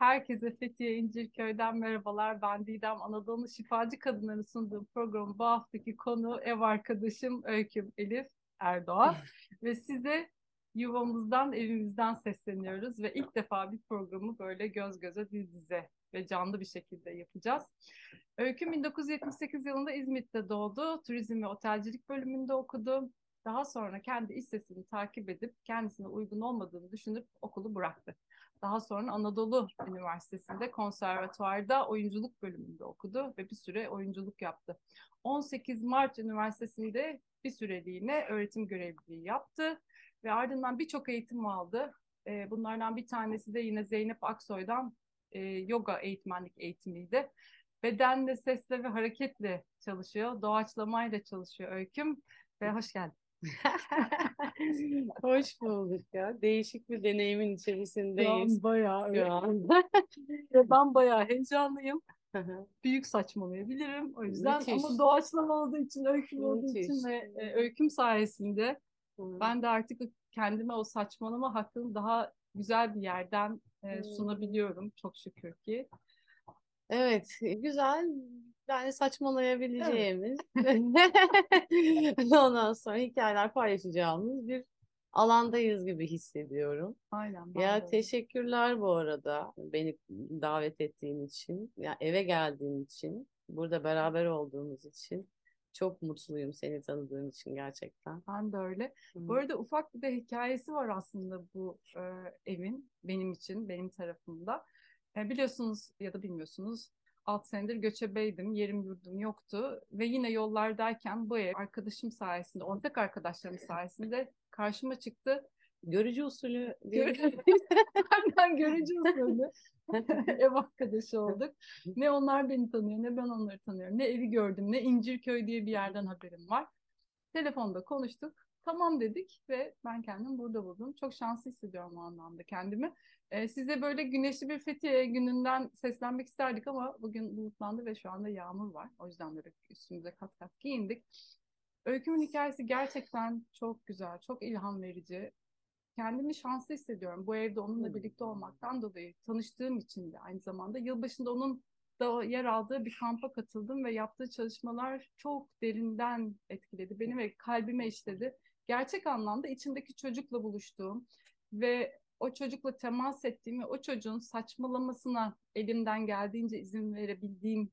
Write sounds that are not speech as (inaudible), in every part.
Herkese Fethiye İncirköy'den merhabalar. Ben Didem Anadolu Şifacı Kadınları sunduğum programın bu haftaki konu ev arkadaşım Öyküm Elif Erdoğan. ve size yuvamızdan, evimizden sesleniyoruz ve ilk defa bir programı böyle göz göze, diz dize ve canlı bir şekilde yapacağız. Öyküm 1978 yılında İzmit'te doğdu. Turizm ve otelcilik bölümünde okudu. Daha sonra kendi iş sesini takip edip kendisine uygun olmadığını düşünüp okulu bıraktı. Daha sonra Anadolu Üniversitesi'nde konservatuvarda oyunculuk bölümünde okudu ve bir süre oyunculuk yaptı. 18 Mart Üniversitesi'nde bir süreliğine öğretim görevliliği yaptı ve ardından birçok eğitim aldı. Ee, bunlardan bir tanesi de yine Zeynep Aksoy'dan e, yoga eğitmenlik eğitimiydi. Bedenle, sesle ve hareketle çalışıyor, doğaçlamayla çalışıyor Öyküm ve hoş geldin. (laughs) Hoş bulduk ya. Değişik bir deneyimin içerisindeyiz. Ben bayağı, Şu an. (laughs) ben bayağı heyecanlıyım. (laughs) Büyük saçmalayabilirim o yüzden Müthiş. ama doğaçlama olduğu için, öyküm olduğu Müthiş. için ve e, öyküm sayesinde ben de artık kendime o saçmalama hakkını daha güzel bir yerden e, sunabiliyorum çok şükür ki. Evet, güzel. Yani saçmalayabileceğimiz, (laughs) ondan sonra hikayeler paylaşacağımız bir alandayız gibi hissediyorum. Aynen. Ya de teşekkürler bu arada beni davet ettiğin için, ya eve geldiğin için, burada beraber olduğumuz için. Çok mutluyum seni tanıdığım için gerçekten. Ben de öyle. Hı. Bu arada ufak bir de hikayesi var aslında bu e, evin benim için, benim tarafımda. E, biliyorsunuz ya da bilmiyorsunuz 6 senedir göçebeydim, yerim yurdum yoktu ve yine yollardayken bu ev arkadaşım sayesinde, ortak arkadaşlarım sayesinde karşıma çıktı. Görücü usulü Benden (laughs) görücü usulü (laughs) ev arkadaşı olduk. Ne onlar beni tanıyor ne ben onları tanıyorum. Ne evi gördüm ne İncirköy diye bir yerden haberim var. Telefonda konuştuk. Tamam dedik ve ben kendimi burada buldum. Çok şanslı hissediyorum o anlamda kendimi. Ee, size böyle güneşli bir Fethiye gününden seslenmek isterdik ama bugün bulutlandı ve şu anda yağmur var. O yüzden böyle üstümüze kat kat giyindik. Öykümün hikayesi gerçekten çok güzel, çok ilham verici. Kendimi şanslı hissediyorum bu evde onunla Hmm. birlikte olmaktan dolayı. Tanıştığım için de aynı zamanda. Yılbaşında onun da yer aldığı bir kampa katıldım ve yaptığı çalışmalar çok derinden etkiledi beni ve kalbime işledi. Gerçek anlamda içimdeki çocukla buluştuğum ve o çocukla temas ettiğim ve o çocuğun saçmalamasına elimden geldiğince izin verebildiğim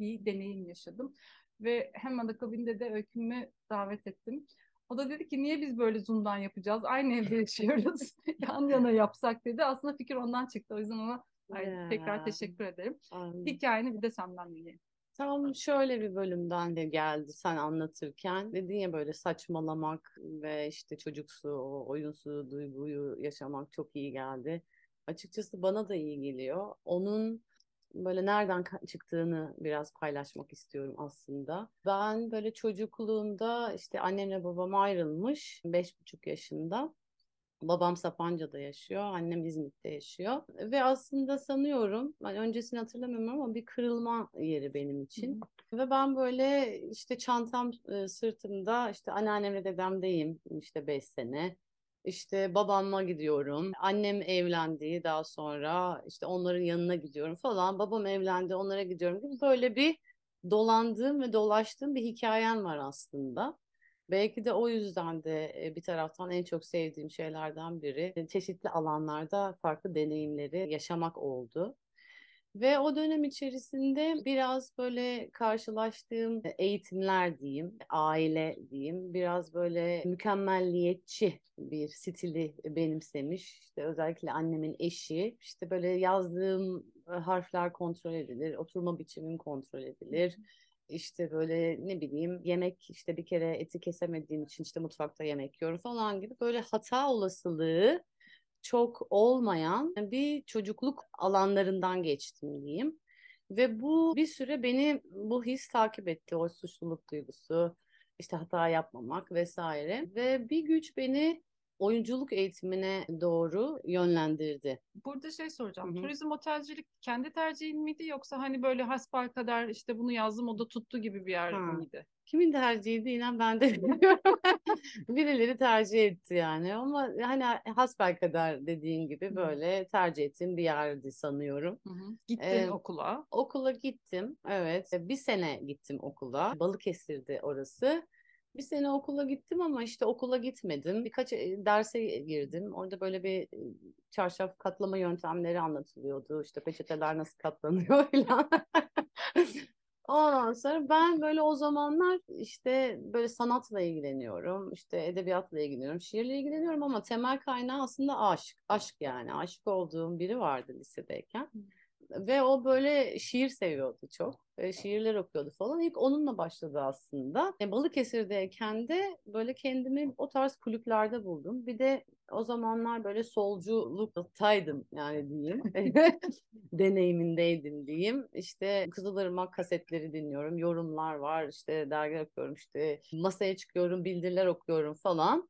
bir deneyim yaşadım. Ve hemen akabinde de öykümü davet ettim. O da dedi ki niye biz böyle Zoom'dan yapacağız? Aynı evde (laughs) yaşıyoruz. (laughs) Yan yana yapsak dedi. Aslında fikir ondan çıktı. O yüzden ona ay, tekrar Ya. teşekkür ederim. Anladım. Hikayeni bir de senden dinleyelim. Tam şöyle bir bölümden de geldi sen anlatırken. Dedin ya böyle saçmalamak ve işte çocuksu, o oyunsu duyguyu yaşamak çok iyi geldi. Açıkçası bana da iyi geliyor. Onun böyle nereden çıktığını biraz paylaşmak istiyorum aslında. Ben böyle çocukluğumda işte annemle babam ayrılmış, beş buçuk yaşında. Babam Sapanca'da yaşıyor, annem İzmit'te yaşıyor. Ve aslında sanıyorum, ben öncesini hatırlamıyorum ama bir kırılma yeri benim için. Ve ben böyle işte çantam e, sırtımda, işte anneannemle dedemdeyim işte 5 sene. İşte babamla gidiyorum. Annem evlendi daha sonra işte onların yanına gidiyorum falan. Babam evlendi onlara gidiyorum gibi böyle bir dolandığım ve dolaştığım bir hikayem var aslında. Belki de o yüzden de bir taraftan en çok sevdiğim şeylerden biri çeşitli alanlarda farklı deneyimleri yaşamak oldu. Ve o dönem içerisinde biraz böyle karşılaştığım eğitimler diyeyim, aile diyeyim, biraz böyle mükemmelliyetçi bir stili benimsemiş. İşte özellikle annemin eşi, işte böyle yazdığım harfler kontrol edilir, oturma biçimim kontrol edilir. İşte böyle ne bileyim yemek işte bir kere eti kesemediğim için işte mutfakta yemek yiyorum falan gibi böyle hata olasılığı çok olmayan bir çocukluk alanlarından geçtim diyeyim. Ve bu bir süre beni bu his takip etti. O suçluluk duygusu, işte hata yapmamak vesaire. Ve bir güç beni oyunculuk eğitimine doğru yönlendirdi. Burada şey soracağım. Hı hı. Turizm otelcilik kendi tercihin miydi yoksa hani böyle hasbelkader işte bunu yazdım o da tuttu gibi bir yer Ha. miydi? Kimin tercihiydi inan ben de (laughs) bilmiyorum. (laughs) Birileri tercih etti yani ama hani hasbelkader dediğin gibi böyle tercih ettiğim bir yerdi sanıyorum. Hı hı. Gittin Ee, okula. Okula gittim evet bir sene gittim okula Balıkesir'de orası. Bir sene okula gittim ama işte okula gitmedim. Birkaç e, derse girdim. Orada böyle bir e, çarşaf katlama yöntemleri anlatılıyordu. İşte peçeteler nasıl katlanıyor (laughs) falan. Ondan sonra ben böyle o zamanlar işte böyle sanatla ilgileniyorum, işte edebiyatla ilgileniyorum, şiirle ilgileniyorum ama temel kaynağı aslında aşk. Aşk yani. Aşık olduğum biri vardı lisedeyken. Ve o böyle şiir seviyordu çok. E, şiirler okuyordu falan. İlk onunla başladı aslında. E, Balıkesir'deyken de böyle kendimi o tarz kulüplerde buldum. Bir de o zamanlar böyle solculuktaydım yani diyeyim. (laughs) (laughs) Deneyimindeydim diyeyim. İşte Kızılırmak kasetleri dinliyorum. Yorumlar var. işte dergiler okuyorum. işte masaya çıkıyorum. Bildiriler okuyorum falan.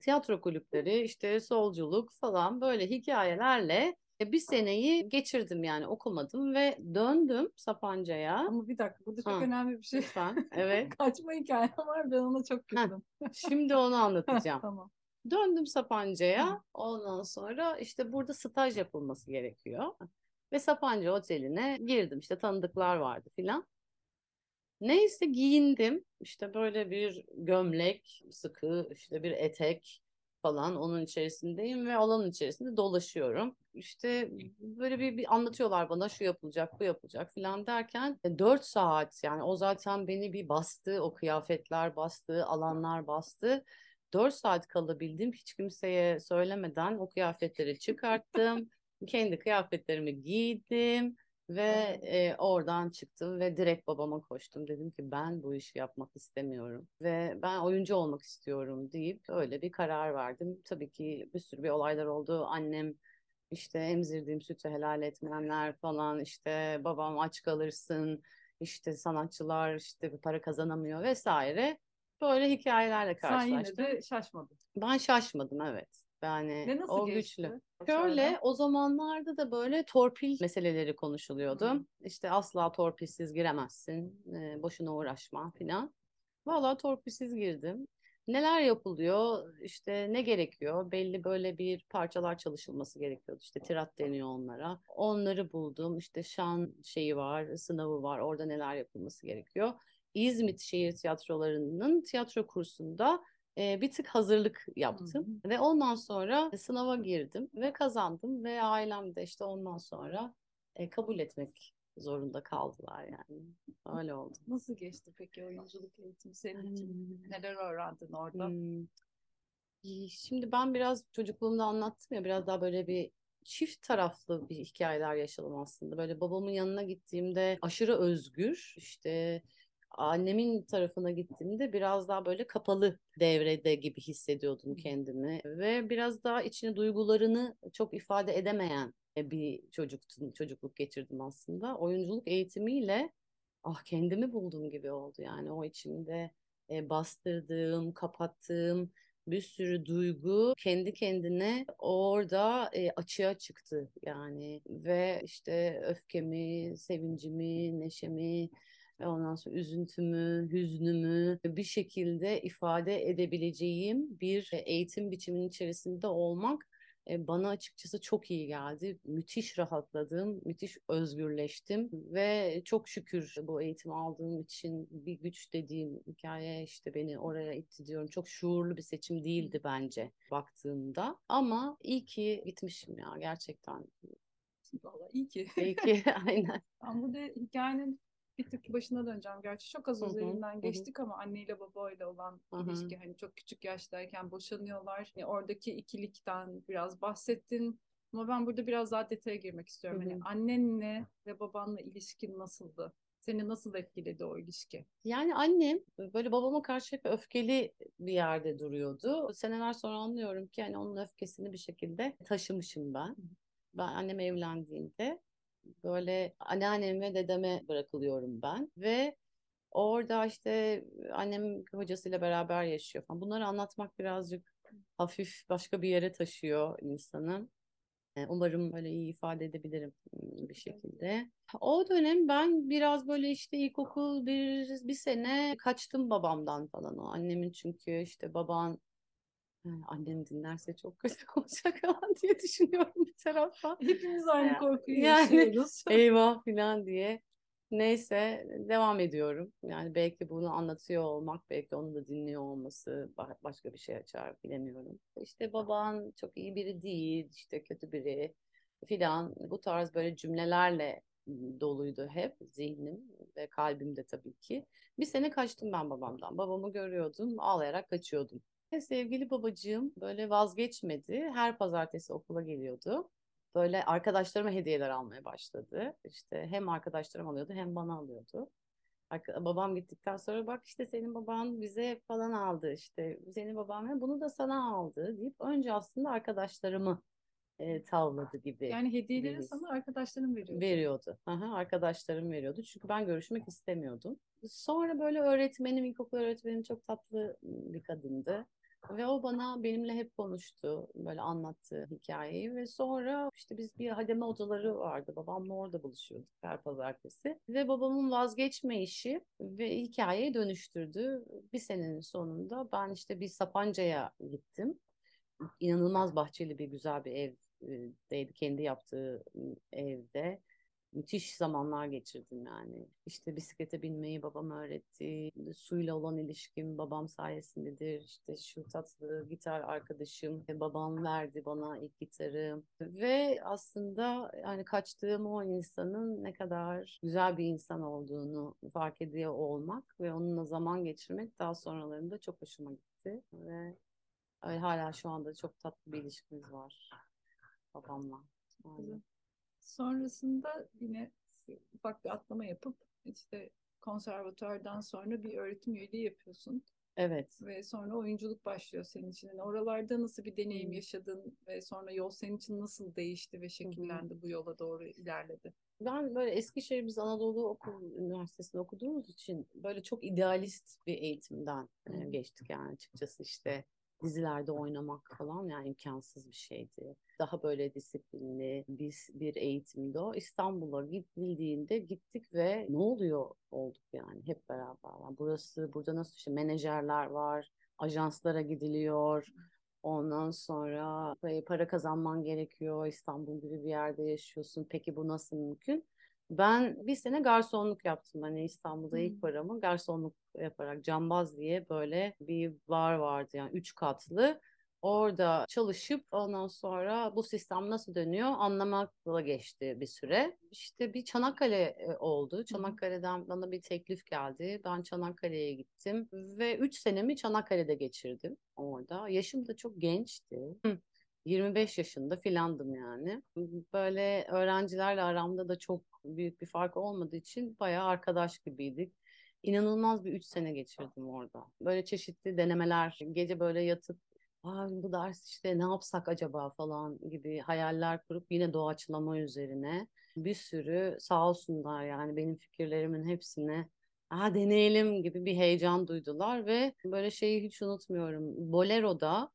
Tiyatro kulüpleri, işte solculuk falan böyle hikayelerle bir seneyi geçirdim yani okumadım ve döndüm Sapanca'ya. Ama bir dakika burada çok Ha. önemli bir şey. Lütfen. Evet. (laughs) Kaçma hikayem var ben ona çok güldüm. Şimdi (laughs) onu anlatacağım. tamam. Döndüm. Sapanca'ya. Ondan sonra işte burada staj yapılması gerekiyor. Ve Sapanca Oteli'ne girdim. İşte tanıdıklar vardı filan. Neyse giyindim. İşte böyle bir gömlek, sıkı işte bir etek falan onun içerisindeyim ve alanın içerisinde dolaşıyorum. İşte böyle bir, bir anlatıyorlar bana şu yapılacak, bu yapılacak filan derken 4 saat yani o zaten beni bir bastı, o kıyafetler bastı, alanlar bastı. 4 saat kalabildim. Hiç kimseye söylemeden o kıyafetleri çıkarttım. Kendi kıyafetlerimi giydim. Ve e, oradan çıktım ve direkt babama koştum. Dedim ki ben bu işi yapmak istemiyorum ve ben oyuncu olmak istiyorum deyip öyle bir karar verdim. Tabii ki bir sürü bir olaylar oldu. Annem işte emzirdiğim sütü helal etmeyenler falan işte babam aç kalırsın işte sanatçılar işte bir para kazanamıyor vesaire. Böyle hikayelerle Sen yine karşılaştım. de şaşmadın. Ben şaşmadım evet. Yani Ve nasıl o geçti? güçlü. Şöyle o zamanlarda da böyle torpil meseleleri konuşuluyordu. Hı. İşte asla torpilsiz giremezsin, e, boşuna uğraşma filan. Vallahi torpilsiz girdim. Neler yapılıyor, işte ne gerekiyor? Belli böyle bir parçalar çalışılması gerekiyordu. İşte tirat deniyor onlara. Onları buldum. İşte şan şeyi var, sınavı var. Orada neler yapılması gerekiyor. İzmit Şehir Tiyatroları'nın tiyatro kursunda e, bir tık hazırlık yaptım. Ve ondan sonra sınava girdim ve kazandım ve ailem de işte ondan sonra e, kabul etmek zorunda kaldılar yani. Öyle oldu. Nasıl geçti peki oyunculuk eğitimi senin için? Neler öğrendin orada? Hmm. Şimdi ben biraz çocukluğumda anlattım ya biraz daha böyle bir çift taraflı bir hikayeler yaşadım aslında. Böyle babamın yanına gittiğimde aşırı özgür işte annemin tarafına gittiğimde biraz daha böyle kapalı devrede gibi hissediyordum kendimi ve biraz daha içine duygularını çok ifade edemeyen bir çocuktum, çocukluk geçirdim aslında. Oyunculuk eğitimiyle ah kendimi buldum gibi oldu yani o içimde e, bastırdığım, kapattığım bir sürü duygu kendi kendine orada e, açığa çıktı yani ve işte öfkemi, sevincimi, neşemi ve ondan sonra üzüntümü, hüznümü bir şekilde ifade edebileceğim bir eğitim biçiminin içerisinde olmak e, bana açıkçası çok iyi geldi. Müthiş rahatladım, müthiş özgürleştim ve çok şükür bu eğitimi aldığım için bir güç dediğim hikaye işte beni oraya itti diyorum. Çok şuurlu bir seçim değildi bence baktığımda ama iyi ki gitmişim ya gerçekten. Vallahi iyi ki. İyi ki (laughs) aynen. Ben burada hikayenin bir tık başına döneceğim. Gerçi çok az üzerinden geçtik ama anneyle babayla olan ilişki hani çok küçük yaştayken boşanıyorlar. Yani oradaki ikilikten biraz bahsettin. Ama ben burada biraz daha detaya girmek istiyorum. Hani annenle ve babanla ilişkin nasıldı? Seni nasıl etkiledi o ilişki? Yani annem böyle babama karşı hep öfkeli bir yerde duruyordu. Seneler sonra anlıyorum ki hani onun öfkesini bir şekilde taşımışım ben. Ben annem evlendiğinde böyle anneannem ve dedeme bırakılıyorum ben ve orada işte annem hocasıyla beraber yaşıyor falan. Bunları anlatmak birazcık hafif başka bir yere taşıyor insanı. E, Umarım böyle iyi ifade edebilirim bir şekilde. O dönem ben biraz böyle işte ilkokul bir, bir sene kaçtım babamdan falan o. Annemin çünkü işte baban annem dinlerse çok kötü (laughs) olacak falan diye düşünüyorum bir taraftan. Hepimiz aynı korkuyu yani, yaşıyoruz. (laughs) eyvah falan diye. Neyse devam ediyorum. Yani belki bunu anlatıyor olmak, belki onu da dinliyor olması başka bir şey açar bilemiyorum. İşte baban çok iyi biri değil, işte kötü biri filan bu tarz böyle cümlelerle doluydu hep zihnim ve kalbimde tabii ki. Bir sene kaçtım ben babamdan. Babamı görüyordum, ağlayarak kaçıyordum. Sevgili babacığım böyle vazgeçmedi. Her pazartesi okula geliyordu böyle arkadaşlarıma hediyeler almaya başladı. İşte hem arkadaşlarım alıyordu hem bana alıyordu. Babam gittikten sonra bak işte senin baban bize falan aldı işte senin baban bunu da sana aldı deyip önce aslında arkadaşlarımı e, tavladı gibi. Yani hediyeleri deriz. sana arkadaşlarım veriyordu. Veriyordu. Aha, arkadaşlarım veriyordu. Çünkü ben görüşmek istemiyordum. Sonra böyle öğretmenim, ilkokul öğretmenim çok tatlı bir kadındı. Ve o bana benimle hep konuştu, böyle anlattı hikayeyi ve sonra işte biz bir hademe odaları vardı. Babamla orada buluşuyorduk her pazartesi. Ve babamın vazgeçme işi ve hikayeyi dönüştürdü. Bir senenin sonunda ben işte bir Sapanca'ya gittim. İnanılmaz bahçeli bir güzel bir evdeydi. Kendi yaptığı evde müthiş zamanlar geçirdim yani. İşte bisiklete binmeyi babam öğretti. Suyla olan ilişkim babam sayesindedir. İşte şu tatlı gitar arkadaşım babam verdi bana ilk gitarı. Ve aslında yani kaçtığım o insanın ne kadar güzel bir insan olduğunu fark ediyor olmak ve onunla zaman geçirmek daha sonralarında çok hoşuma gitti. Ve hala şu anda çok tatlı bir ilişkimiz var babamla. Yani. Sonrasında yine ufak bir atlama yapıp işte konservatuardan sonra bir öğretim üyeliği yapıyorsun. Evet. Ve sonra oyunculuk başlıyor senin için. Yani oralarda nasıl bir deneyim hmm. yaşadın ve sonra yol senin için nasıl değişti ve şekillendi hmm. bu yola doğru ilerledi? Ben böyle Eskişehir biz Anadolu Okul Üniversitesi'nde okuduğumuz için böyle çok idealist bir eğitimden hmm. geçtik yani açıkçası işte dizilerde oynamak falan yani imkansız bir şeydi. Daha böyle disiplinli bir, bir eğitimdi o. İstanbul'a gidildiğinde gittik ve ne oluyor olduk yani hep beraber. Yani burası burada nasıl işte menajerler var, ajanslara gidiliyor. Ondan sonra para kazanman gerekiyor. İstanbul gibi bir yerde yaşıyorsun. Peki bu nasıl mümkün? Ben bir sene garsonluk yaptım. Hani İstanbul'da hmm. ilk paramı garsonluk yaparak Cambaz diye böyle bir bar vardı yani üç katlı. Orada çalışıp ondan sonra bu sistem nasıl dönüyor anlamakla geçti bir süre. İşte bir Çanakkale e, oldu. Çanakkale'den bana bir teklif geldi. Ben Çanakkale'ye gittim ve 3 senemi Çanakkale'de geçirdim orada. Yaşım da çok gençti. 25 yaşında filandım yani. Böyle öğrencilerle aramda da çok büyük bir fark olmadığı için bayağı arkadaş gibiydik. İnanılmaz bir 3 sene geçirdim orada. Böyle çeşitli denemeler, gece böyle yatıp Aa, bu ders işte ne yapsak acaba falan gibi hayaller kurup yine doğaçlama üzerine bir sürü sağ olsunlar yani benim fikirlerimin hepsine Aa, deneyelim gibi bir heyecan duydular ve böyle şeyi hiç unutmuyorum. Bolero'da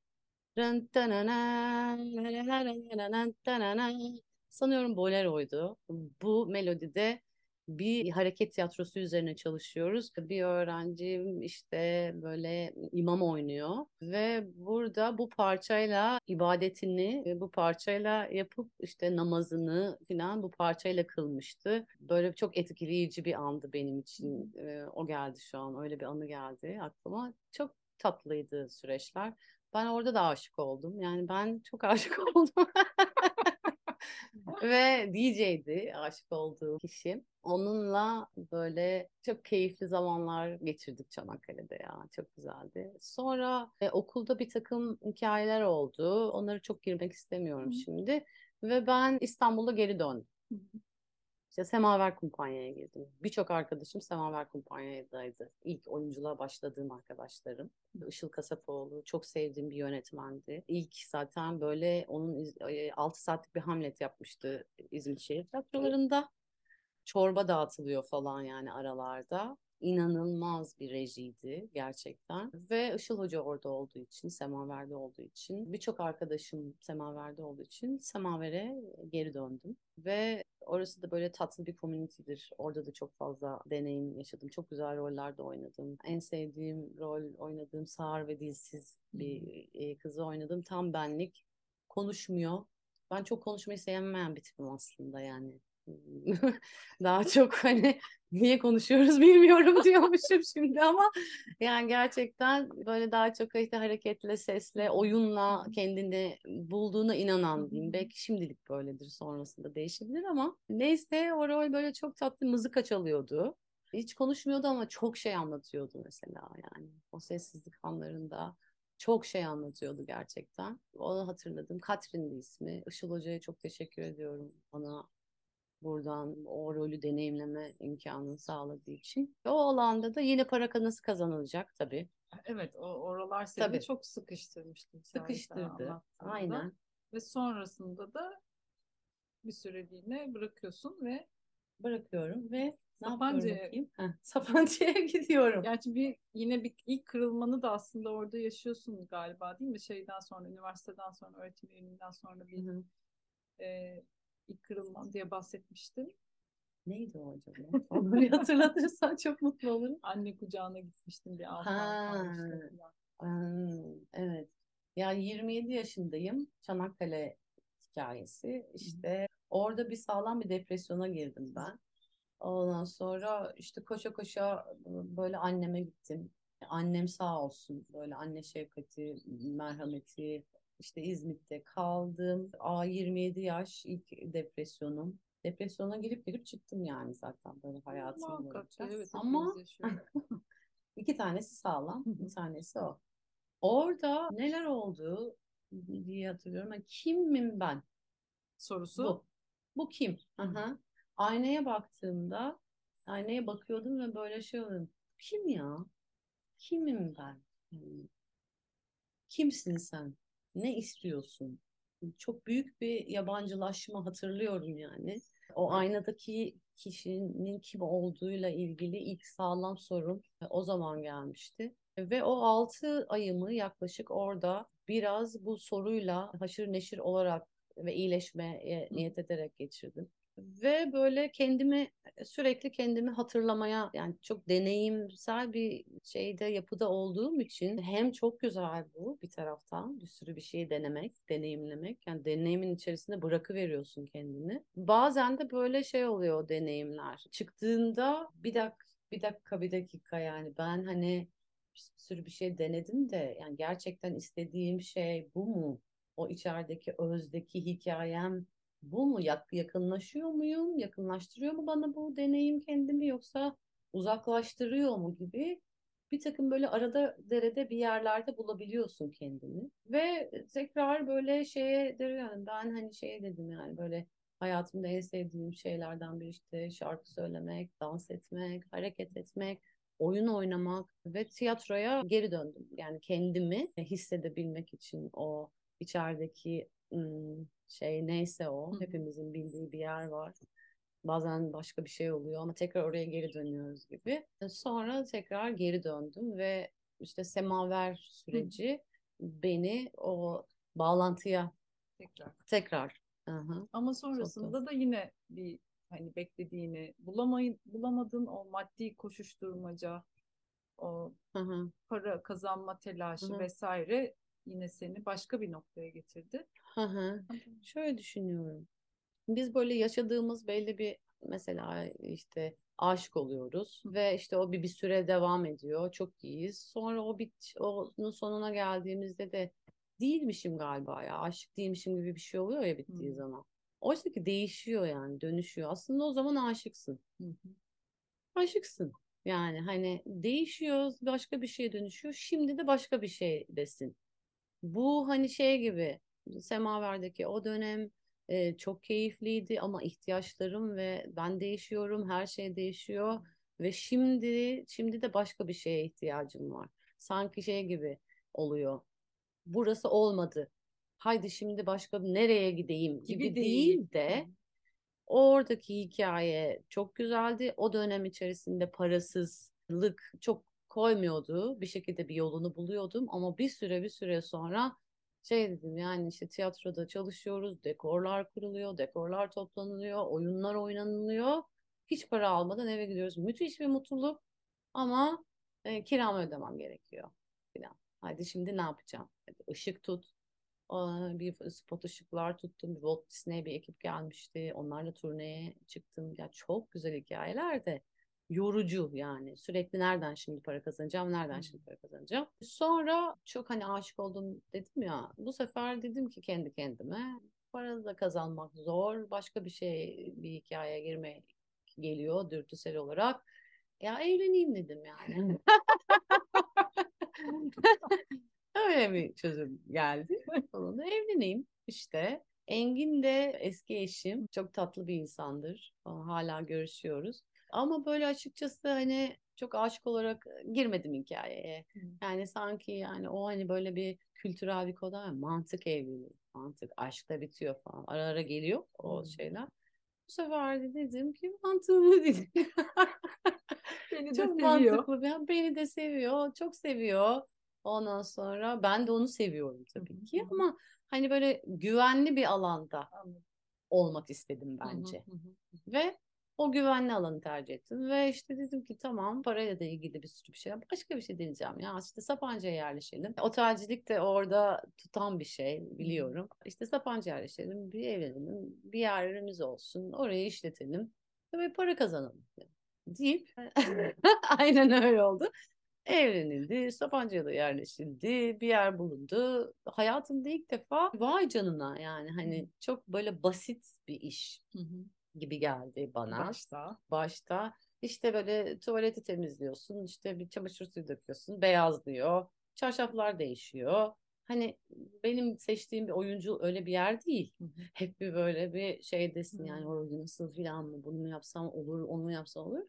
sanıyorum Bolero'ydu. Bu melodide bir hareket tiyatrosu üzerine çalışıyoruz. Bir öğrencim işte böyle imam oynuyor ve burada bu parçayla ibadetini bu parçayla yapıp işte namazını falan bu parçayla kılmıştı. Böyle çok etkileyici bir andı benim için. O geldi şu an öyle bir anı geldi aklıma. Çok tatlıydı süreçler. Ben orada da aşık oldum. Yani ben çok (laughs) aşık oldum. Ve DJ'di aşık olduğum kişi. Onunla böyle çok keyifli zamanlar geçirdik Çanakkale'de ya. Çok güzeldi. Sonra e, okulda bir takım hikayeler oldu. Onları çok girmek istemiyorum Hı. şimdi. Ve ben İstanbul'a geri döndüm. Hı. İşte Semaver Kumpanya'ya girdim. Birçok arkadaşım Semaver Kumpanya'daydı. İlk oyunculuğa başladığım arkadaşlarım. Işıl Kasapoğlu çok sevdiğim bir yönetmendi. İlk zaten böyle onun 6 saatlik bir Hamlet yapmıştı İzmir Şehir Tiyatroları'nda. çorba dağıtılıyor falan yani aralarda. İnanılmaz bir rejiydi gerçekten. Ve Işıl Hoca orada olduğu için, Semaver'de olduğu için, birçok arkadaşım Semaver'de olduğu için Semaver'e geri döndüm. Ve orası da böyle tatlı bir komünitedir. Orada da çok fazla deneyim yaşadım. Çok güzel rollerde oynadım. En sevdiğim rol oynadığım sağır ve dilsiz bir e, kızı oynadım. Tam benlik. Konuşmuyor. Ben çok konuşmayı sevmeyen bir tipim aslında yani. (laughs) Daha çok hani niye konuşuyoruz bilmiyorum (laughs) diyormuşum şimdi ama yani gerçekten böyle daha çok işte hareketle, sesle, oyunla kendini bulduğuna inanan diyeyim. Belki şimdilik böyledir sonrasında değişebilir ama neyse o rol böyle çok tatlı mızıka çalıyordu. Hiç konuşmuyordu ama çok şey anlatıyordu mesela yani o sessizlik anlarında çok şey anlatıyordu gerçekten. Onu hatırladım. Katrin'di ismi. Işıl Hoca'ya çok teşekkür ediyorum. Bana buradan o rolü deneyimleme imkanını sağladığı için. O alanda da yine para nasıl kazanılacak tabii. Evet o oralar seni tabii. çok sıkıştırmıştı. Sıkıştırdı. Aynen. Ve sonrasında da bir süreliğine bırakıyorsun ve bırakıyorum ve Sapanca'ya Sapanca'ya (laughs) gidiyorum. Gerçi bir yine bir ilk kırılmanı da aslında orada yaşıyorsun galiba değil mi? Şeyden sonra üniversiteden sonra öğretim üyeliğinden sonra bir Hı-hı. e, ilk kırılman diye bahsetmiştin. Neydi o acaba? Onu (laughs) hatırlatırsan çok mutlu olurum. Anne kucağına gitmiştin bir altı Evet. Yani 27 yaşındayım. Çanakkale hikayesi. İşte Hı. orada bir sağlam bir depresyona girdim ben. Ondan sonra işte koşa koşa böyle anneme gittim. Annem sağ olsun böyle anne şefkati, merhameti, işte İzmit'te kaldım. A 27 yaş ilk depresyonum. Depresyona girip girip çıktım yani zaten böyle hayatım boyunca. Evet, Ama (laughs) iki tanesi sağlam, bir tanesi o. Orada neler oldu diye hatırlıyorum. Yani kimim ben? Sorusu. Bu. Bu kim? Aha. Aynaya baktığımda aynaya bakıyordum ve böyle şey oluyordum. Kim ya? Kimim ben? Kimsin sen? Ne istiyorsun? Çok büyük bir yabancılaşma hatırlıyorum yani. O aynadaki kişinin kim olduğuyla ilgili ilk sağlam sorum o zaman gelmişti. Ve o altı ayımı yaklaşık orada biraz bu soruyla haşır neşir olarak ve iyileşmeye niyet ederek geçirdim. Ve böyle kendimi sürekli kendimi hatırlamaya yani çok deneyimsel bir şeyde yapıda olduğum için hem çok güzel bu bir taraftan bir sürü bir şeyi denemek, deneyimlemek. Yani deneyimin içerisinde bırakıveriyorsun kendini. Bazen de böyle şey oluyor o deneyimler. Çıktığında bir dakika bir dakika bir dakika yani ben hani bir sürü bir şey denedim de yani gerçekten istediğim şey bu mu? O içerideki özdeki hikayem bu mu? Yakınlaşıyor muyum? Yakınlaştırıyor mu bana bu deneyim kendimi yoksa uzaklaştırıyor mu gibi bir takım böyle arada derede bir yerlerde bulabiliyorsun kendini. Ve tekrar böyle şeye yani ben hani şey dedim yani böyle hayatımda en sevdiğim şeylerden biri işte şarkı söylemek, dans etmek, hareket etmek, oyun oynamak ve tiyatroya geri döndüm. Yani kendimi hissedebilmek için o içerideki şey neyse o hepimizin bildiği bir yer var. Bazen başka bir şey oluyor ama tekrar oraya geri dönüyoruz gibi. Sonra tekrar geri döndüm ve işte semaver süreci beni o bağlantıya tekrar. tekrar Aha. Ama sonrasında Çok da yine bir hani beklediğini bulamayın bulamadın. O maddi koşuşturmaca o Hı para kazanma telaşı Hı vesaire yine seni başka bir noktaya getirdi. Hı hı. Şöyle düşünüyorum. Biz böyle yaşadığımız belli bir mesela işte aşık oluyoruz ve işte o bir bir süre devam ediyor. Çok iyiyiz. Sonra o bit onun sonuna geldiğimizde de değilmişim galiba ya. Aşık değilmişim gibi bir şey oluyor ya bittiği hmm. zaman. Oysa ki değişiyor yani, dönüşüyor. Aslında o zaman aşıksın. Hmm. Aşıksın. Yani hani değişiyor, başka bir şeye dönüşüyor. Şimdi de başka bir şeydesin. Bu hani şey gibi Semaver'deki o dönem e, çok keyifliydi ama ihtiyaçlarım ve ben değişiyorum, her şey değişiyor ve şimdi şimdi de başka bir şeye ihtiyacım var. Sanki şey gibi oluyor. Burası olmadı. Haydi şimdi başka nereye gideyim gibi, gibi değil. değil de Oradaki hikaye çok güzeldi. O dönem içerisinde parasızlık çok koymuyordu. Bir şekilde bir yolunu buluyordum ama bir süre bir süre sonra şey dedim yani işte tiyatroda çalışıyoruz, dekorlar kuruluyor, dekorlar toplanılıyor, oyunlar oynanılıyor. Hiç para almadan eve gidiyoruz. Müthiş bir mutluluk ama e, kiramı ödemem gerekiyor falan. Hadi şimdi ne yapacağım? Hadi ışık tut. Bir spot ışıklar tuttum. Bir Walt Disney bir ekip gelmişti. Onlarla turneye çıktım. Ya çok güzel hikayeler de yorucu yani. Sürekli nereden şimdi para kazanacağım, nereden şimdi para kazanacağım. Sonra çok hani aşık oldum dedim ya. Bu sefer dedim ki kendi kendime para da kazanmak zor. Başka bir şey bir hikayeye girme geliyor dürtüsel olarak. Ya evleneyim dedim yani. (laughs) Öyle bir çözüm geldi. Sonunda evleneyim işte. Engin de eski eşim. Çok tatlı bir insandır. Hala görüşüyoruz. Ama böyle açıkçası hani çok aşık olarak girmedim hikayeye. Yani sanki yani o hani böyle bir kültürel bir koda mantık evliliği, mantık aşkta bitiyor falan. Ara ara geliyor o şeyler. Bu sefer de dedim ki mantığımı dedim. (laughs) beni de çok seviyor. mantıklı. Beni de seviyor. Çok seviyor. Ondan sonra ben de onu seviyorum tabii ki ama hani böyle güvenli bir alanda olmak istedim bence. Ve o güvenli alanı tercih ettim ve işte dedim ki tamam parayla da ilgili bir sürü bir şey. Başka bir şey deneyeceğim ya işte Sapanca'ya yerleşelim. Otelcilik de orada tutan bir şey biliyorum. İşte Sapanca'ya yerleşelim, bir evlenelim, bir yerimiz olsun, orayı işletelim ve para kazanalım deyip (laughs) aynen öyle oldu. Evlenildi, Sapanca'da yerleşildi, bir yer bulundu. Hayatımda ilk defa vay canına yani hani çok böyle basit bir iş. Hı hı gibi geldi bana. Başta. Başta. İşte böyle tuvaleti temizliyorsun, işte bir çamaşır suyu döküyorsun, beyazlıyor, çarşaflar değişiyor. Hani benim seçtiğim bir oyuncu öyle bir yer değil. Hep bir böyle bir şey desin hı. yani orada nasıl filan mı, bunu mu yapsam olur, onu mu yapsam olur.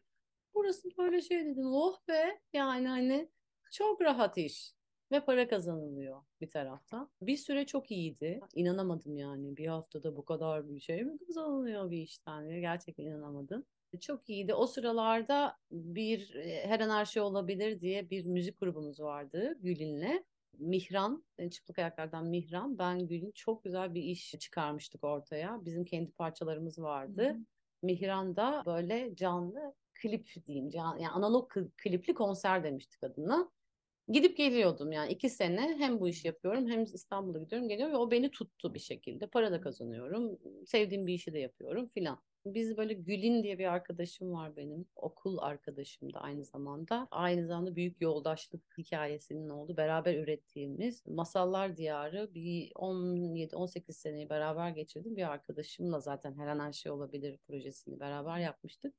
Burası böyle şey dedim, oh be yani hani çok rahat iş ve para kazanılıyor bir taraftan. Bir süre çok iyiydi. İnanamadım yani. Bir haftada bu kadar bir şey mi kazanılıyor bir işten? Gerçekten inanamadım. Çok iyiydi. O sıralarda bir her an her şey olabilir diye bir müzik grubumuz vardı Gül'inle. Mihran, e, çıplak ayaklardan Mihran, ben Gül'ün çok güzel bir iş çıkarmıştık ortaya. Bizim kendi parçalarımız vardı. Hı hı. Mihran da böyle canlı klip diyeyim, can, yani analog klipli konser demiştik adına. Gidip geliyordum yani iki sene hem bu işi yapıyorum hem İstanbul'a gidiyorum geliyorum ve o beni tuttu bir şekilde. Para da kazanıyorum. Sevdiğim bir işi de yapıyorum filan. Biz böyle Gülin diye bir arkadaşım var benim. Okul arkadaşım da aynı zamanda. Aynı zamanda büyük yoldaşlık hikayesinin oldu. Beraber ürettiğimiz Masallar Diyarı bir 17-18 seneyi beraber geçirdim. Bir arkadaşımla zaten her an her şey olabilir projesini beraber yapmıştık.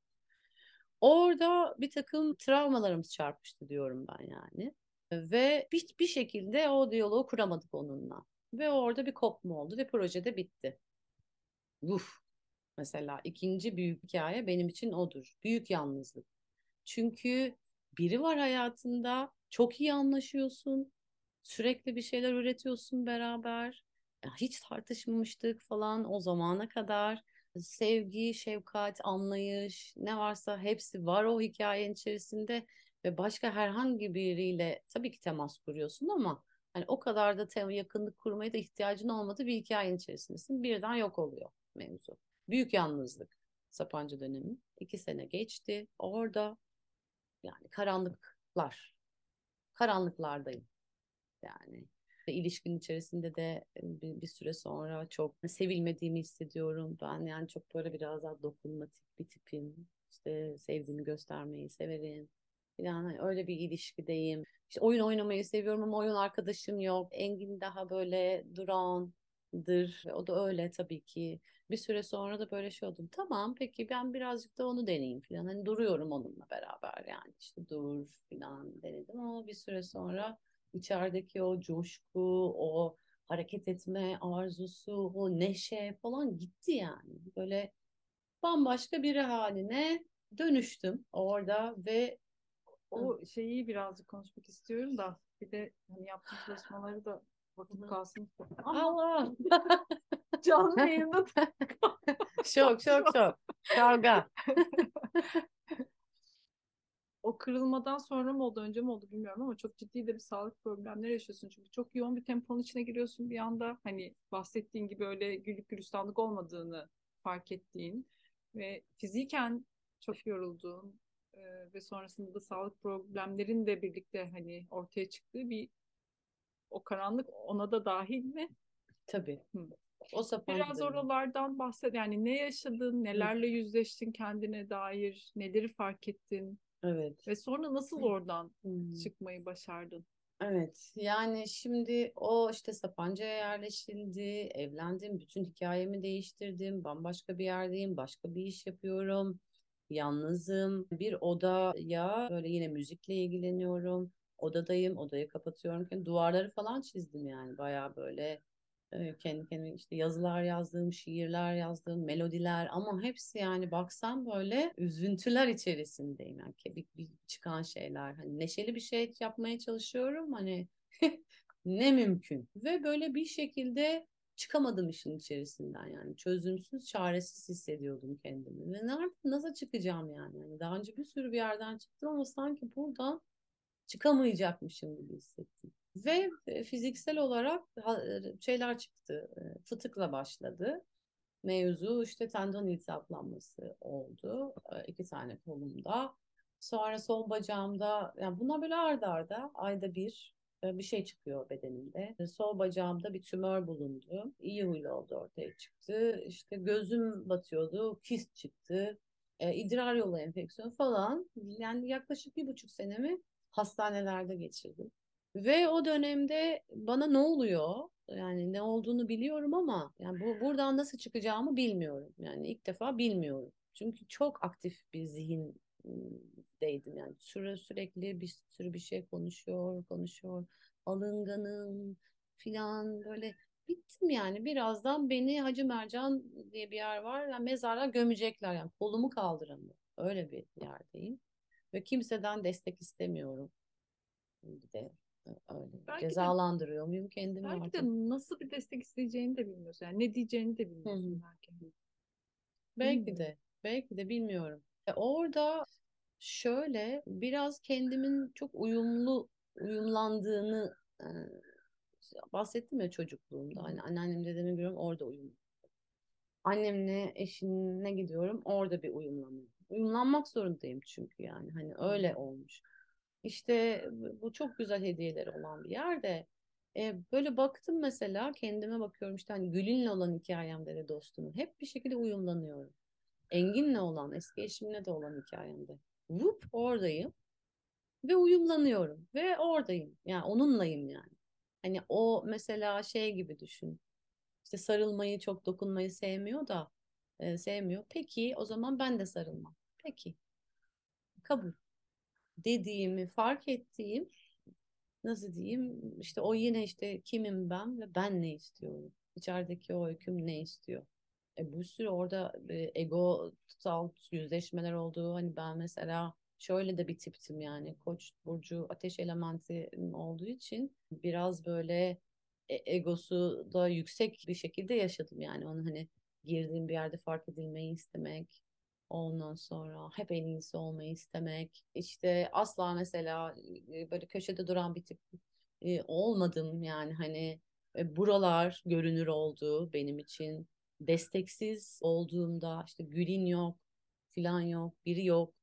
Orada bir takım travmalarımız çarpmıştı diyorum ben yani. Ve bir, bir şekilde o diyaloğu kuramadık onunla. Ve orada bir kopma oldu ve proje de bitti. Uf. Mesela ikinci büyük hikaye benim için odur. Büyük yalnızlık. Çünkü biri var hayatında, çok iyi anlaşıyorsun, sürekli bir şeyler üretiyorsun beraber. hiç tartışmamıştık falan o zamana kadar. Sevgi, şefkat, anlayış, ne varsa hepsi var o hikayenin içerisinde ve başka herhangi biriyle tabii ki temas kuruyorsun ama hani o kadar da tem yakınlık kurmaya da ihtiyacın olmadığı bir hikayenin içerisindesin. Birden yok oluyor mevzu. Büyük yalnızlık Sapancı dönemi. iki sene geçti. Orada yani karanlıklar. Karanlıklardayım. Yani ilişkin içerisinde de bir, bir süre sonra çok sevilmediğimi hissediyorum. Ben yani çok böyle biraz daha dokunmatik bir tipim. İşte sevdiğimi göstermeyi severim. Yani öyle bir ilişkideyim. İşte oyun oynamayı seviyorum ama oyun arkadaşım yok. Engin daha böyle durağandır. O da öyle tabii ki. Bir süre sonra da böyle şey oldum. Tamam peki ben birazcık da onu deneyeyim falan. Hani duruyorum onunla beraber yani. işte dur falan denedim ama bir süre sonra içerideki o coşku, o hareket etme arzusu, o neşe falan gitti yani. Böyle bambaşka biri haline dönüştüm orada ve o şeyi birazcık konuşmak istiyorum da bir de hani yaptığım çalışmaları da vakit kalsın. Allah! (laughs) Canlı yayında (laughs) şok (laughs) şok şok. Kavga. o kırılmadan sonra mı oldu önce mi oldu bilmiyorum ama çok ciddi de bir sağlık problemleri yaşıyorsun. Çünkü çok yoğun bir temponun içine giriyorsun bir anda. Hani bahsettiğin gibi öyle güllük gülistanlık olmadığını fark ettiğin ve fiziken çok yorulduğun e, ve sonrasında da sağlık problemlerin de birlikte hani ortaya çıktığı bir o karanlık ona da dahil mi? Tabii. Hı. O Biraz oralardan bahset. Yani ne yaşadın, nelerle Hı. yüzleştin kendine dair, neleri fark ettin? Evet. Ve sonra nasıl oradan hmm. çıkmayı başardın? Evet yani şimdi o işte Sapanca'ya yerleşildi, evlendim, bütün hikayemi değiştirdim, bambaşka bir yerdeyim, başka bir iş yapıyorum, yalnızım, bir odaya böyle yine müzikle ilgileniyorum, odadayım, odayı kapatıyorum, yani duvarları falan çizdim yani bayağı böyle kendi kendime işte yazılar yazdığım, şiirler yazdığım, melodiler ama hepsi yani baksam böyle üzüntüler içerisindeyim. Yani bir, bir çıkan şeyler. Hani neşeli bir şey yapmaya çalışıyorum. Hani (laughs) ne mümkün. Ve böyle bir şekilde çıkamadım işin içerisinden yani. Çözümsüz, çaresiz hissediyordum kendimi. Ve nerede, nasıl çıkacağım yani? yani? Daha önce bir sürü bir yerden çıktım ama sanki buradan çıkamayacakmışım gibi hissettim. Ve e, fiziksel olarak e, şeyler çıktı. E, fıtıkla başladı. Mevzu işte tendon iltihaplanması oldu. iki tane kolumda. Sonra sol bacağımda yani bunlar böyle arda arda ayda bir bir şey çıkıyor bedenimde. Sol bacağımda bir tümör bulundu. İyi huylu oldu ortaya çıktı. İşte gözüm batıyordu. Kist çıktı. E, idrar yolu enfeksiyonu falan. Yani yaklaşık bir buçuk senemi hastanelerde geçirdim. Ve o dönemde bana ne oluyor? Yani ne olduğunu biliyorum ama yani bu buradan nasıl çıkacağımı bilmiyorum. Yani ilk defa bilmiyorum. Çünkü çok aktif bir zihindeydim yani süre sürekli bir sürü bir şey konuşuyor, konuşuyor. Alınganım filan böyle bittim yani. Birazdan beni Hacı Mercan diye bir yer var. Yani mezara gömecekler yani kolumu kaldıramıyorum. Öyle bir yerdeyim. Ve kimseden destek istemiyorum. Bir de öyle. Belki Cezalandırıyor de, muyum kendimi belki artık? de nasıl bir destek isteyeceğini de bilmiyorsun. Yani ne diyeceğini de bilmiyorsun Hı-hı. belki. Belki de. Belki de bilmiyorum. E orada şöyle biraz kendimin çok uyumlu uyumlandığını e, bahsettim ya çocukluğumda. Hani anneannem dedemi görüyorum orada uyumlu. Annemle eşine gidiyorum orada bir uyumlanma. Uyumlanmak zorundayım çünkü yani hani öyle olmuş. İşte bu çok güzel hediyeleri olan bir yerde. E, böyle baktım mesela kendime bakıyorum işte hani Gül'inle olan hikayemde de dostumun hep bir şekilde uyumlanıyorum. Engin'le olan, eski eşimle de olan hikayemde. Vup oradayım ve uyumlanıyorum ve oradayım. Yani onunlayım yani. Hani o mesela şey gibi düşün. İşte sarılmayı çok dokunmayı sevmiyor da e, sevmiyor. Peki o zaman ben de sarılmam. Peki. Kabul dediğimi fark ettiğim nasıl diyeyim işte o yine işte kimim ben ve ben ne istiyorum? İçerideki o öyküm ne istiyor? E, bir sürü orada e, ego tutal yüzleşmeler oldu. Hani ben mesela şöyle de bir tiptim yani koç burcu ateş elementi olduğu için biraz böyle e, egosu da yüksek bir şekilde yaşadım yani onu hani girdiğim bir yerde fark edilmeyi istemek Ondan sonra hep en iyisi olmayı istemek. İşte asla mesela e, böyle köşede duran bir tip e, olmadım yani hani e, buralar görünür oldu benim için. Desteksiz olduğumda işte Gül'in yok, filan yok, biri yok.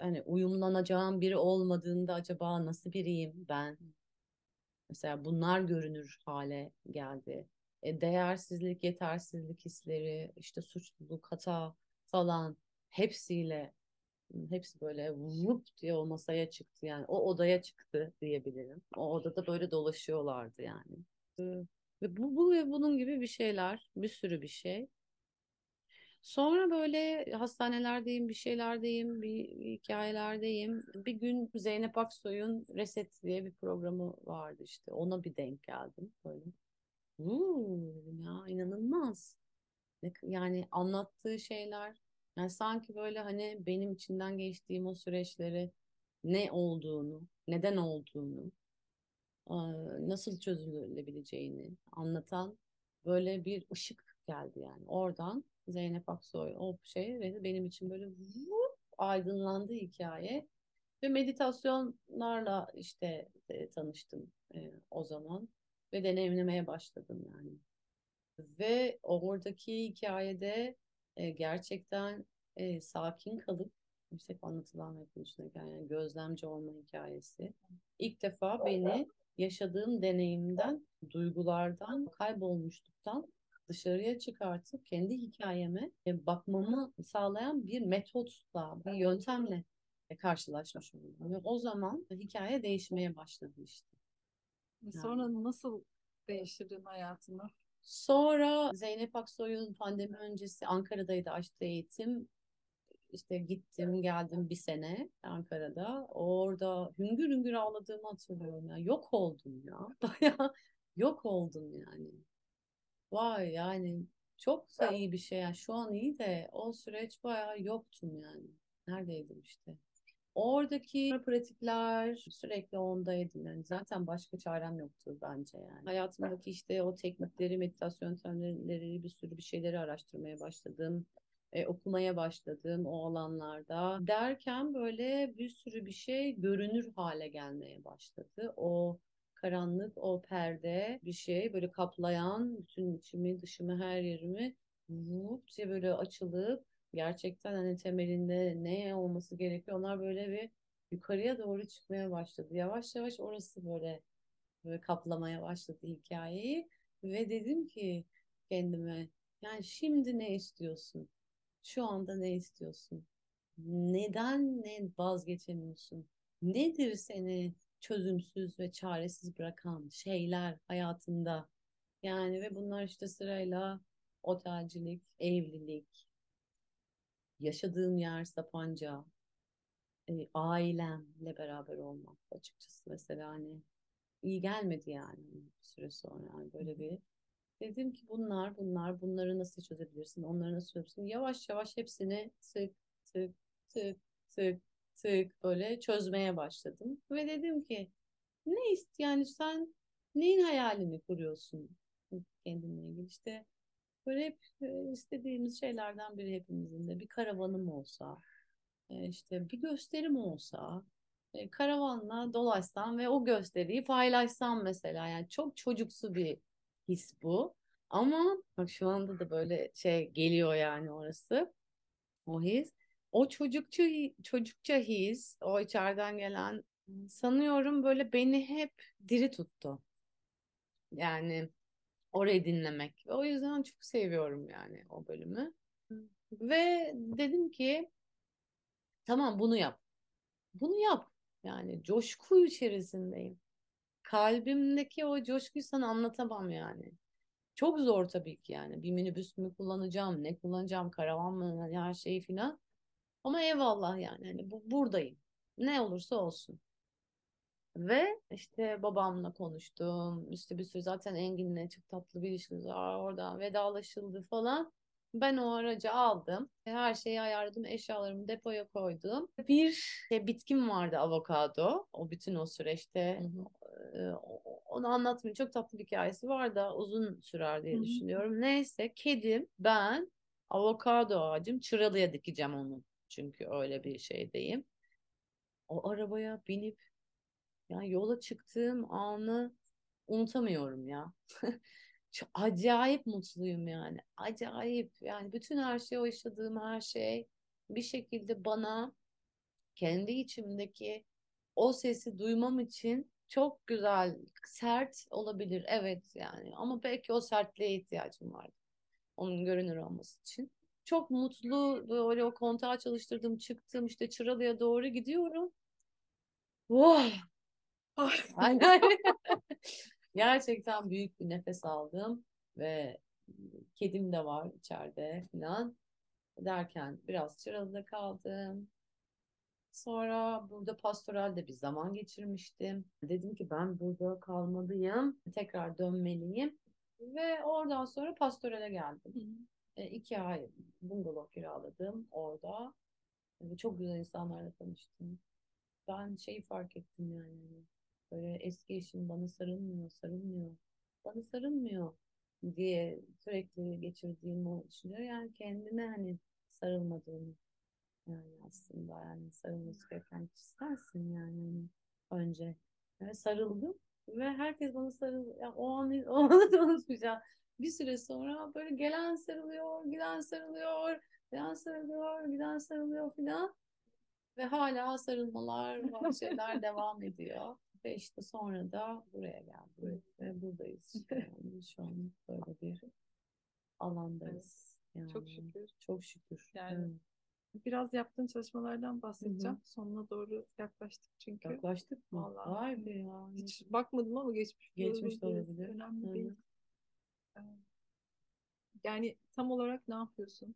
Hani uyumlanacağım biri olmadığında acaba nasıl biriyim ben? Mesela bunlar görünür hale geldi. E, değersizlik, yetersizlik hisleri, işte suçluluk, hata falan hepsiyle hepsi böyle vup diye o masaya çıktı yani o odaya çıktı diyebilirim. O odada böyle dolaşıyorlardı yani. Ve bu, bu ve bunun gibi bir şeyler, bir sürü bir şey. Sonra böyle hastanelerdeyim, bir şeylerdeyim, bir hikayelerdeyim. Bir gün Zeynep Aksoy'un Reset diye bir programı vardı işte. Ona bir denk geldim böyle. Uuu, ya inanılmaz. Yani anlattığı şeyler yani sanki böyle hani benim içinden geçtiğim o süreçleri ne olduğunu, neden olduğunu, nasıl çözülebileceğini anlatan böyle bir ışık geldi yani. Oradan Zeynep Aksoy o şey ve benim için böyle vup, aydınlandı hikaye. Ve meditasyonlarla işte e, tanıştım e, o zaman ve deneyimlemeye başladım yani. Ve oradaki hikayede e, gerçekten e, sakin kalıp yüksek anlatılan ve konuşulurken yani gözlemci olma hikayesi. İlk defa beni yaşadığım deneyimden, duygulardan, kaybolmuşluktan dışarıya çıkartıp kendi hikayeme e, bakmamı sağlayan bir metotla, bir yöntemle karşılaşmış oldum. Ve o zaman hikaye değişmeye başladı işte. Sonra yani. nasıl değiştirdin hayatını? Sonra Zeynep Aksoy'un pandemi öncesi Ankara'daydı açtığı eğitim. İşte gittim geldim bir sene Ankara'da. Orada hüngür hüngür ağladığımı hatırlıyorum ya. Yok oldum ya. (laughs) Baya yok oldum yani. Vay yani çok da iyi bir şey. Yani şu an iyi de o süreç baya yoktum yani. Neredeydim işte. Oradaki pratikler sürekli ondaydım. Yani zaten başka çarem yoktu bence yani. Hayatımdaki işte o teknikleri, meditasyon yöntemleri, bir sürü bir şeyleri araştırmaya başladım. E, okumaya başladım o alanlarda. Derken böyle bir sürü bir şey görünür hale gelmeye başladı. O karanlık, o perde bir şey böyle kaplayan bütün içimi, dışımı, her yerimi vup diye böyle açılıp gerçekten hani temelinde ne olması gerekiyor onlar böyle bir yukarıya doğru çıkmaya başladı. Yavaş yavaş orası böyle, böyle kaplamaya başladı hikayeyi ve dedim ki kendime yani şimdi ne istiyorsun? Şu anda ne istiyorsun? Neden ne vazgeçemiyorsun? Nedir seni çözümsüz ve çaresiz bırakan şeyler hayatında? Yani ve bunlar işte sırayla otelcilik, evlilik, yaşadığım yer Sapanca, e, ailemle beraber olmak açıkçası mesela hani iyi gelmedi yani bir süre sonra yani böyle bir dedim ki bunlar bunlar bunları nasıl çözebilirsin? Onları nasıl çözebilirsin? Yavaş yavaş hepsini tık tık tık tık tık böyle çözmeye başladım. Ve dedim ki ne ist yani sen neyin hayalini kuruyorsun kendinle ilgili? İşte Böyle hep istediğimiz şeylerden biri hepimizin de. Bir karavanım olsa, işte bir gösterim olsa, karavanla dolaşsam ve o gösteriyi paylaşsam mesela. Yani çok çocuksu bir his bu. Ama bak şu anda da böyle şey geliyor yani orası. O his. O çocukça, çocukça his, o içeriden gelen sanıyorum böyle beni hep diri tuttu. Yani orayı dinlemek. Ve o yüzden çok seviyorum yani o bölümü. Ve dedim ki tamam bunu yap. Bunu yap. Yani coşku içerisindeyim. Kalbimdeki o coşkuyu sana anlatamam yani. Çok zor tabii ki yani. Bir minibüs mü kullanacağım, ne kullanacağım, karavan mı, hani her şeyi filan. Ama eyvallah yani. Hani bu, buradayım. Ne olursa olsun. Ve işte babamla konuştum. İşte bir sürü zaten Engin'le çok tatlı bir ilişkimiz var. Oradan vedalaşıldı falan. Ben o aracı aldım. Her şeyi ayarladım. Eşyalarımı depoya koydum. Bir şey, bitkim vardı avokado. O bütün o süreçte hı hı. onu anlatmayayım. Çok tatlı bir hikayesi var da uzun sürer diye hı hı. düşünüyorum. Neyse kedim ben avokado ağacım çıralıya dikeceğim onu. Çünkü öyle bir şeydeyim. O arabaya binip yani yola çıktığım anı unutamıyorum ya. (laughs) Çok acayip mutluyum yani. Acayip yani bütün her şey o yaşadığım her şey bir şekilde bana kendi içimdeki o sesi duymam için çok güzel, sert olabilir evet yani ama belki o sertliğe ihtiyacım vardı. Onun görünür olması için. Çok mutlu böyle o kontağı çalıştırdım çıktım işte Çıralı'ya doğru gidiyorum. Oh, (laughs) Gerçekten büyük bir nefes aldım ve kedim de var içeride falan derken biraz Çıralı'da kaldım. Sonra burada pastoralde bir zaman geçirmiştim. Dedim ki ben burada kalmalıyım, tekrar dönmeliyim. Ve oradan sonra pastorale geldim. E, iki ay bungalov kiraladım orada. E, çok güzel insanlarla tanıştım. Ben şeyi fark ettim yani Böyle eski eşim bana sarılmıyor, sarılmıyor. Bana sarılmıyor. diye sürekli geçirdiğim o düşünüyor. Yani kendine hani sarılmadığını yani aslında yani sarılması gereken kişi sensin yani hani önce. Yani sarıldım ve herkes bana sarıl yani o an (laughs) o anı da unutmayacağım. Bir süre sonra böyle gelen sarılıyor, giden sarılıyor, giden sarılıyor, giden sarılıyor filan. Ve hala sarılmalar, şeyler devam ediyor. Ve işte sonra da buraya geldik ve buradayız. (laughs) Yani şu an böyle bir alandayız. Yani Çok şükür. Çok şükür. Yani Evet. biraz yaptığın çalışmalardan bahsedeceğim. Sonuna doğru yaklaştık çünkü. Yaklaştık mı? Vallahi. Vay be ya. Hiç bakmadım ama geçmiş. Geçmiş de olabilir. Önemli Hı değil. Yani tam olarak ne yapıyorsun?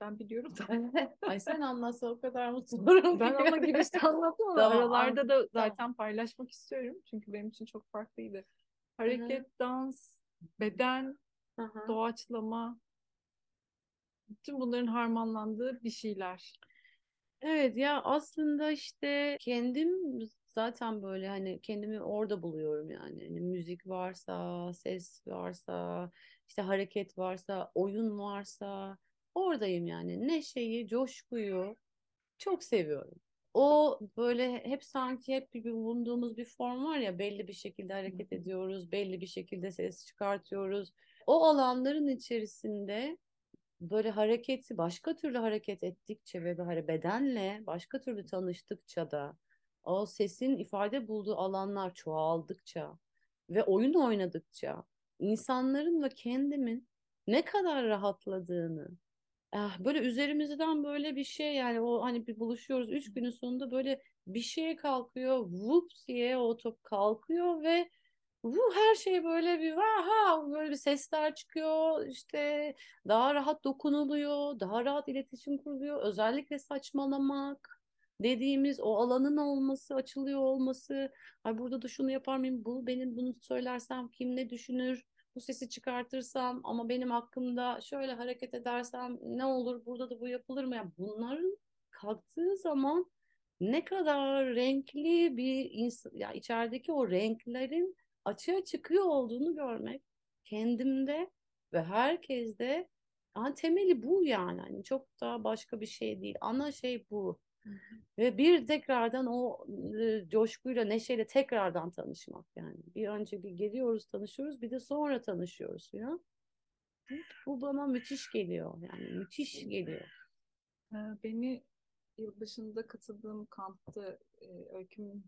Ben biliyorum. (laughs) Ay sen anlatsa o kadar mutlu olurum Ben ama girişte anlattım ama Tamam, aralarda da zaten paylaşmak istiyorum. Çünkü benim için çok farklıydı. Hareket, dans, beden, Hı hı. doğaçlama, bütün bunların harmanlandığı bir şeyler. Evet ya aslında işte kendim zaten böyle hani kendimi orada buluyorum yani. Hani müzik varsa, ses varsa, işte hareket varsa, oyun varsa oradayım yani. Neşeyi, coşkuyu çok seviyorum. O böyle hep sanki hep bir bulunduğumuz bir form var ya belli bir şekilde hareket ediyoruz, belli bir şekilde ses çıkartıyoruz. O alanların içerisinde böyle hareketi başka türlü hareket ettikçe ve böyle bedenle başka türlü tanıştıkça da o sesin ifade bulduğu alanlar çoğaldıkça ve oyun oynadıkça insanların ve kendimin ne kadar rahatladığını ah, böyle üzerimizden böyle bir şey yani o hani bir buluşuyoruz üç günün sonunda böyle bir şeye kalkıyor vup diye o top kalkıyor ve bu her şey böyle bir vaha böyle bir sesler çıkıyor işte daha rahat dokunuluyor daha rahat iletişim kuruluyor. Özellikle saçmalamak dediğimiz o alanın olması açılıyor olması. Ay burada da şunu yapar mıyım? Bu benim bunu söylersem kim ne düşünür bu sesi çıkartırsam ama benim hakkımda şöyle hareket edersem ne olur burada da bu yapılır mı yani bunların kalktığı zaman ne kadar renkli bir insan ya içerideki o renklerin açığa çıkıyor olduğunu görmek kendimde ve herkeste yani temeli bu yani. Hani çok daha başka bir şey değil. Ana şey bu. Ve bir tekrardan o e, coşkuyla, neşeyle tekrardan tanışmak yani. Bir önce bir geliyoruz, tanışıyoruz, bir de sonra tanışıyoruz ya. Bu bana müthiş geliyor. Yani müthiş geliyor. Beni yılbaşında katıldığım kampta e, öykümün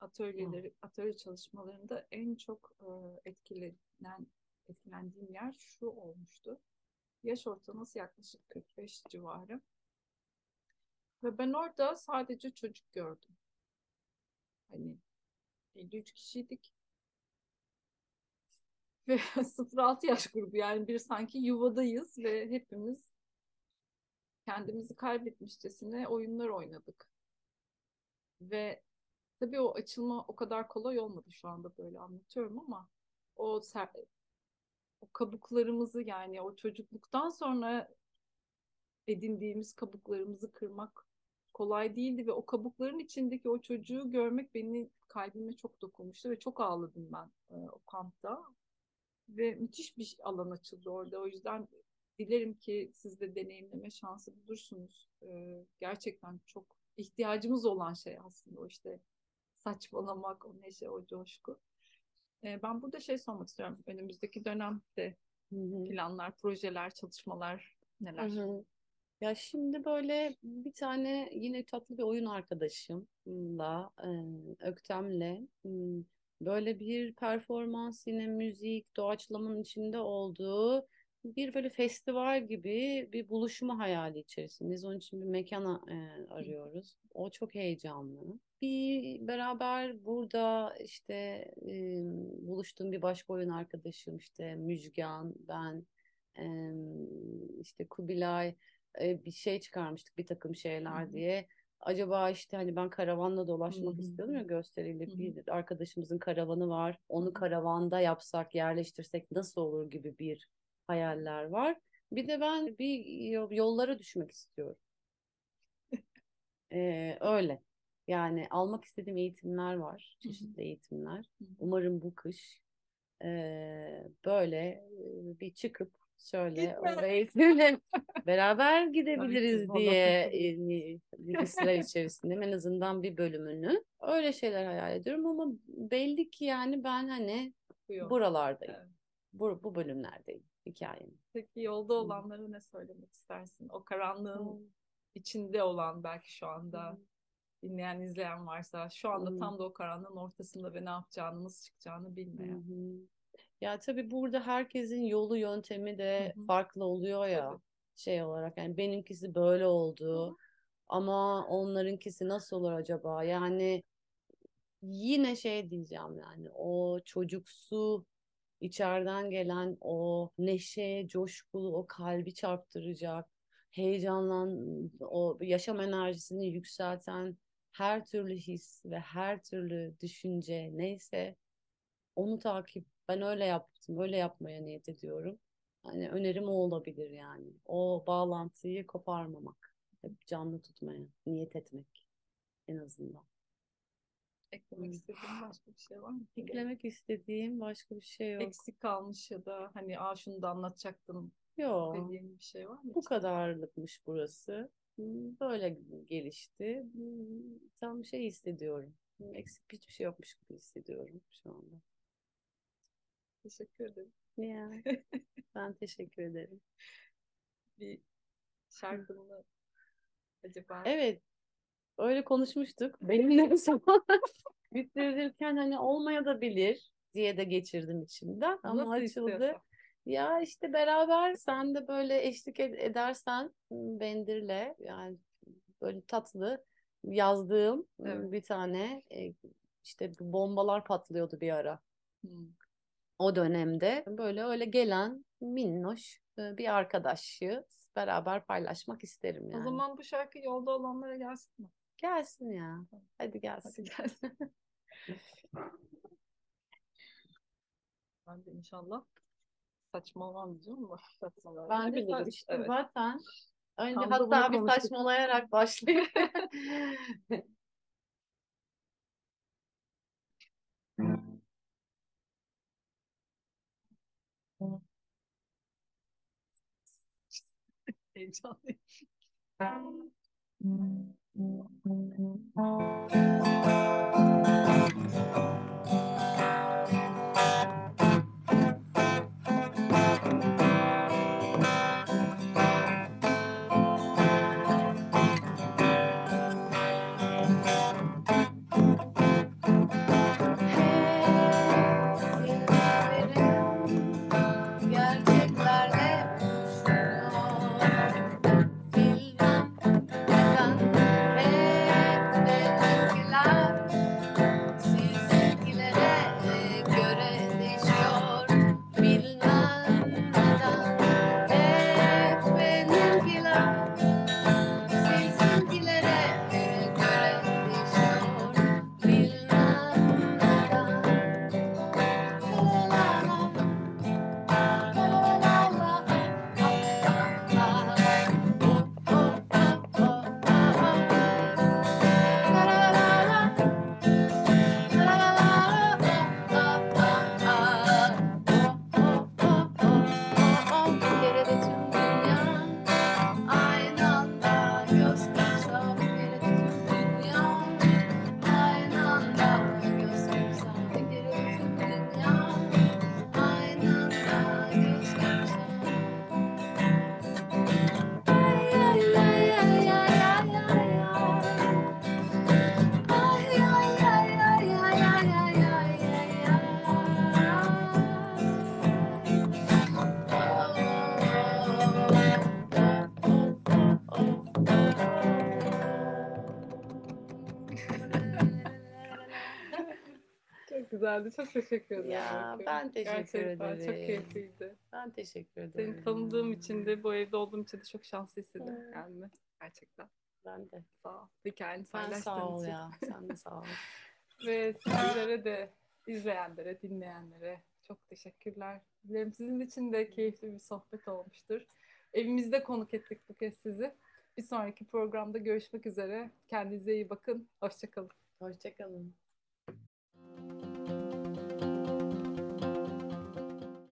atölyeleri, atölye çalışmalarında en çok e, etkilenen, etkilendiğim yer şu olmuştu. Yaş ortalaması yaklaşık 45 civarı. Ve ben orada sadece çocuk gördüm. Hani 53 kişiydik. (laughs) Ve 0-6 yaş grubu yani bir sanki yuvadayız ve hepimiz kendimizi kaybetmişçesine oyunlar oynadık. Ve tabii o açılma o kadar kolay olmadı şu anda böyle anlatıyorum ama o ser- o kabuklarımızı yani o çocukluktan sonra edindiğimiz kabuklarımızı kırmak kolay değildi ve o kabukların içindeki o çocuğu görmek beni kalbime çok dokunmuştu ve çok ağladım ben e, o kampta. Ve müthiş bir alan açıldı orada. O yüzden dilerim ki siz de deneyimleme şansı bulursunuz. E, gerçekten çok ihtiyacımız olan şey aslında o işte saçmalamak, o neşe, o coşku. E, ben burada şey sormak istiyorum. Önümüzdeki dönemde Hı hı. planlar, projeler, çalışmalar neler? Hı hı. Ya şimdi böyle bir tane yine tatlı bir oyun arkadaşımla, e, Öktem'le m, böyle bir performans yine müzik, doğaçlamanın içinde olduğu bir böyle festival gibi bir buluşma hayali içerisindeyiz. Onun için bir mekana e, arıyoruz. O çok heyecanlı. Bir beraber burada işte e, buluştuğum bir başka oyun arkadaşım işte Müjgan, ben, e, işte Kubilay e, bir şey çıkarmıştık bir takım şeyler Hı hı. diye. Acaba işte hani ben karavanla dolaşmak Hı hı. istiyordum ya gösteriyle Hı hı. bir arkadaşımızın karavanı var. Onu karavanda yapsak, yerleştirsek nasıl olur gibi bir hayaller var. Bir de ben bir yo- yollara düşmek istiyorum. Ee, öyle. Yani almak istediğim eğitimler var. Çeşitli eğitimler. Umarım bu kış Ee, böyle e, bir çıkıp şöyle Gitme. o eğitimle (laughs) beraber Tabii gidebiliriz ki, diye e, listeler içerisinde en azından bir bölümünü öyle şeyler hayal ediyorum ama belli ki yani ben hani yok. buralardayım. Evet. Bu, bu bölümlerdeyim hikayenin. Peki yolda olanlara ne söylemek istersin? O karanlığın içinde olan belki şu anda dinleyen izleyen varsa şu anda Hı. tam da o karanlığın ortasında ve ne yapacağını nasıl çıkacağını bilmeyen. hı. Ya tabii burada herkesin yolu yöntemi de Hı hı. farklı oluyor ya Tabii. şey olarak yani benimkisi böyle oldu ama onlarınkisi nasıl olur acaba? Yani yine şey diyeceğim yani o çocuksu içeriden gelen o neşe, coşkulu, o kalbi çarptıracak, heyecanlan, o yaşam enerjisini yükselten her türlü his ve her türlü düşünce neyse onu takip ben öyle yaptım, öyle yapmaya niyet ediyorum. Hani önerim o olabilir yani. O bağlantıyı koparmamak, hep canlı tutmaya niyet etmek en azından. Eklemek Hı. istediğin başka bir şey var mı? Eklemek istediğim başka bir şey yok. Eksik kalmış ya da hani Aa, şunu da anlatacaktım Yok. dediğin bir şey var mı? Bu kadarlıkmış burası. Hmm, Böyle gelişti. Hmm, Tam şey hissediyorum. Hmm, Eksik hiçbir şey yokmuş gibi hissediyorum şu anda. Teşekkür ederim. Ya, (laughs) ben teşekkür ederim. Bir şarkını acaba Evet, öyle konuşmuştuk. Benimle bir (laughs) zaman bitirirken hani olmaya da bilir diye de geçirdim içimden. Ama nasıl açıldı. istiyorsan. Ya işte beraber sen de böyle eşlik ed- edersen Bendir'le yani böyle tatlı yazdığım Evet. bir tane e, işte bu bombalar patlıyordu bir ara. Hmm. O dönemde böyle öyle gelen minnoş e, bir arkadaşı beraber paylaşmak isterim O yani. zaman bu şarkı yolda olanlara gelsin mi? Gelsin ya. Hadi Hadi gelsin. gelsin. (laughs) Ben de inşallah saçmalamayacağım ama saçmalamayı Ben de biliriz. sa- işte Evet. zaten önce Tam hatta bir saçmalayarak başlayayım. (laughs) (laughs) Heyecanlıyım. Güzeldi. Çok teşekkür ederim. Ya, ben teşekkür Gerçekten çok ederim. keyifliydi. Ben teşekkür ederim. Seni tanıdığım için de bu evde olduğum için de çok şanslı hissediyorum Evet. kendimi. Gerçekten. Ben de. Sağ ol. Hikayeni Sen sağ ol için. ya. Sen de sağ ol. (laughs) Ve sizlere de izleyenlere, dinleyenlere çok teşekkürler. Dilerim sizin için de keyifli bir sohbet olmuştur. Evimizde konuk ettik bu kez sizi. Bir sonraki programda görüşmek üzere. Kendinize iyi bakın. Hoşçakalın. Hoşçakalın.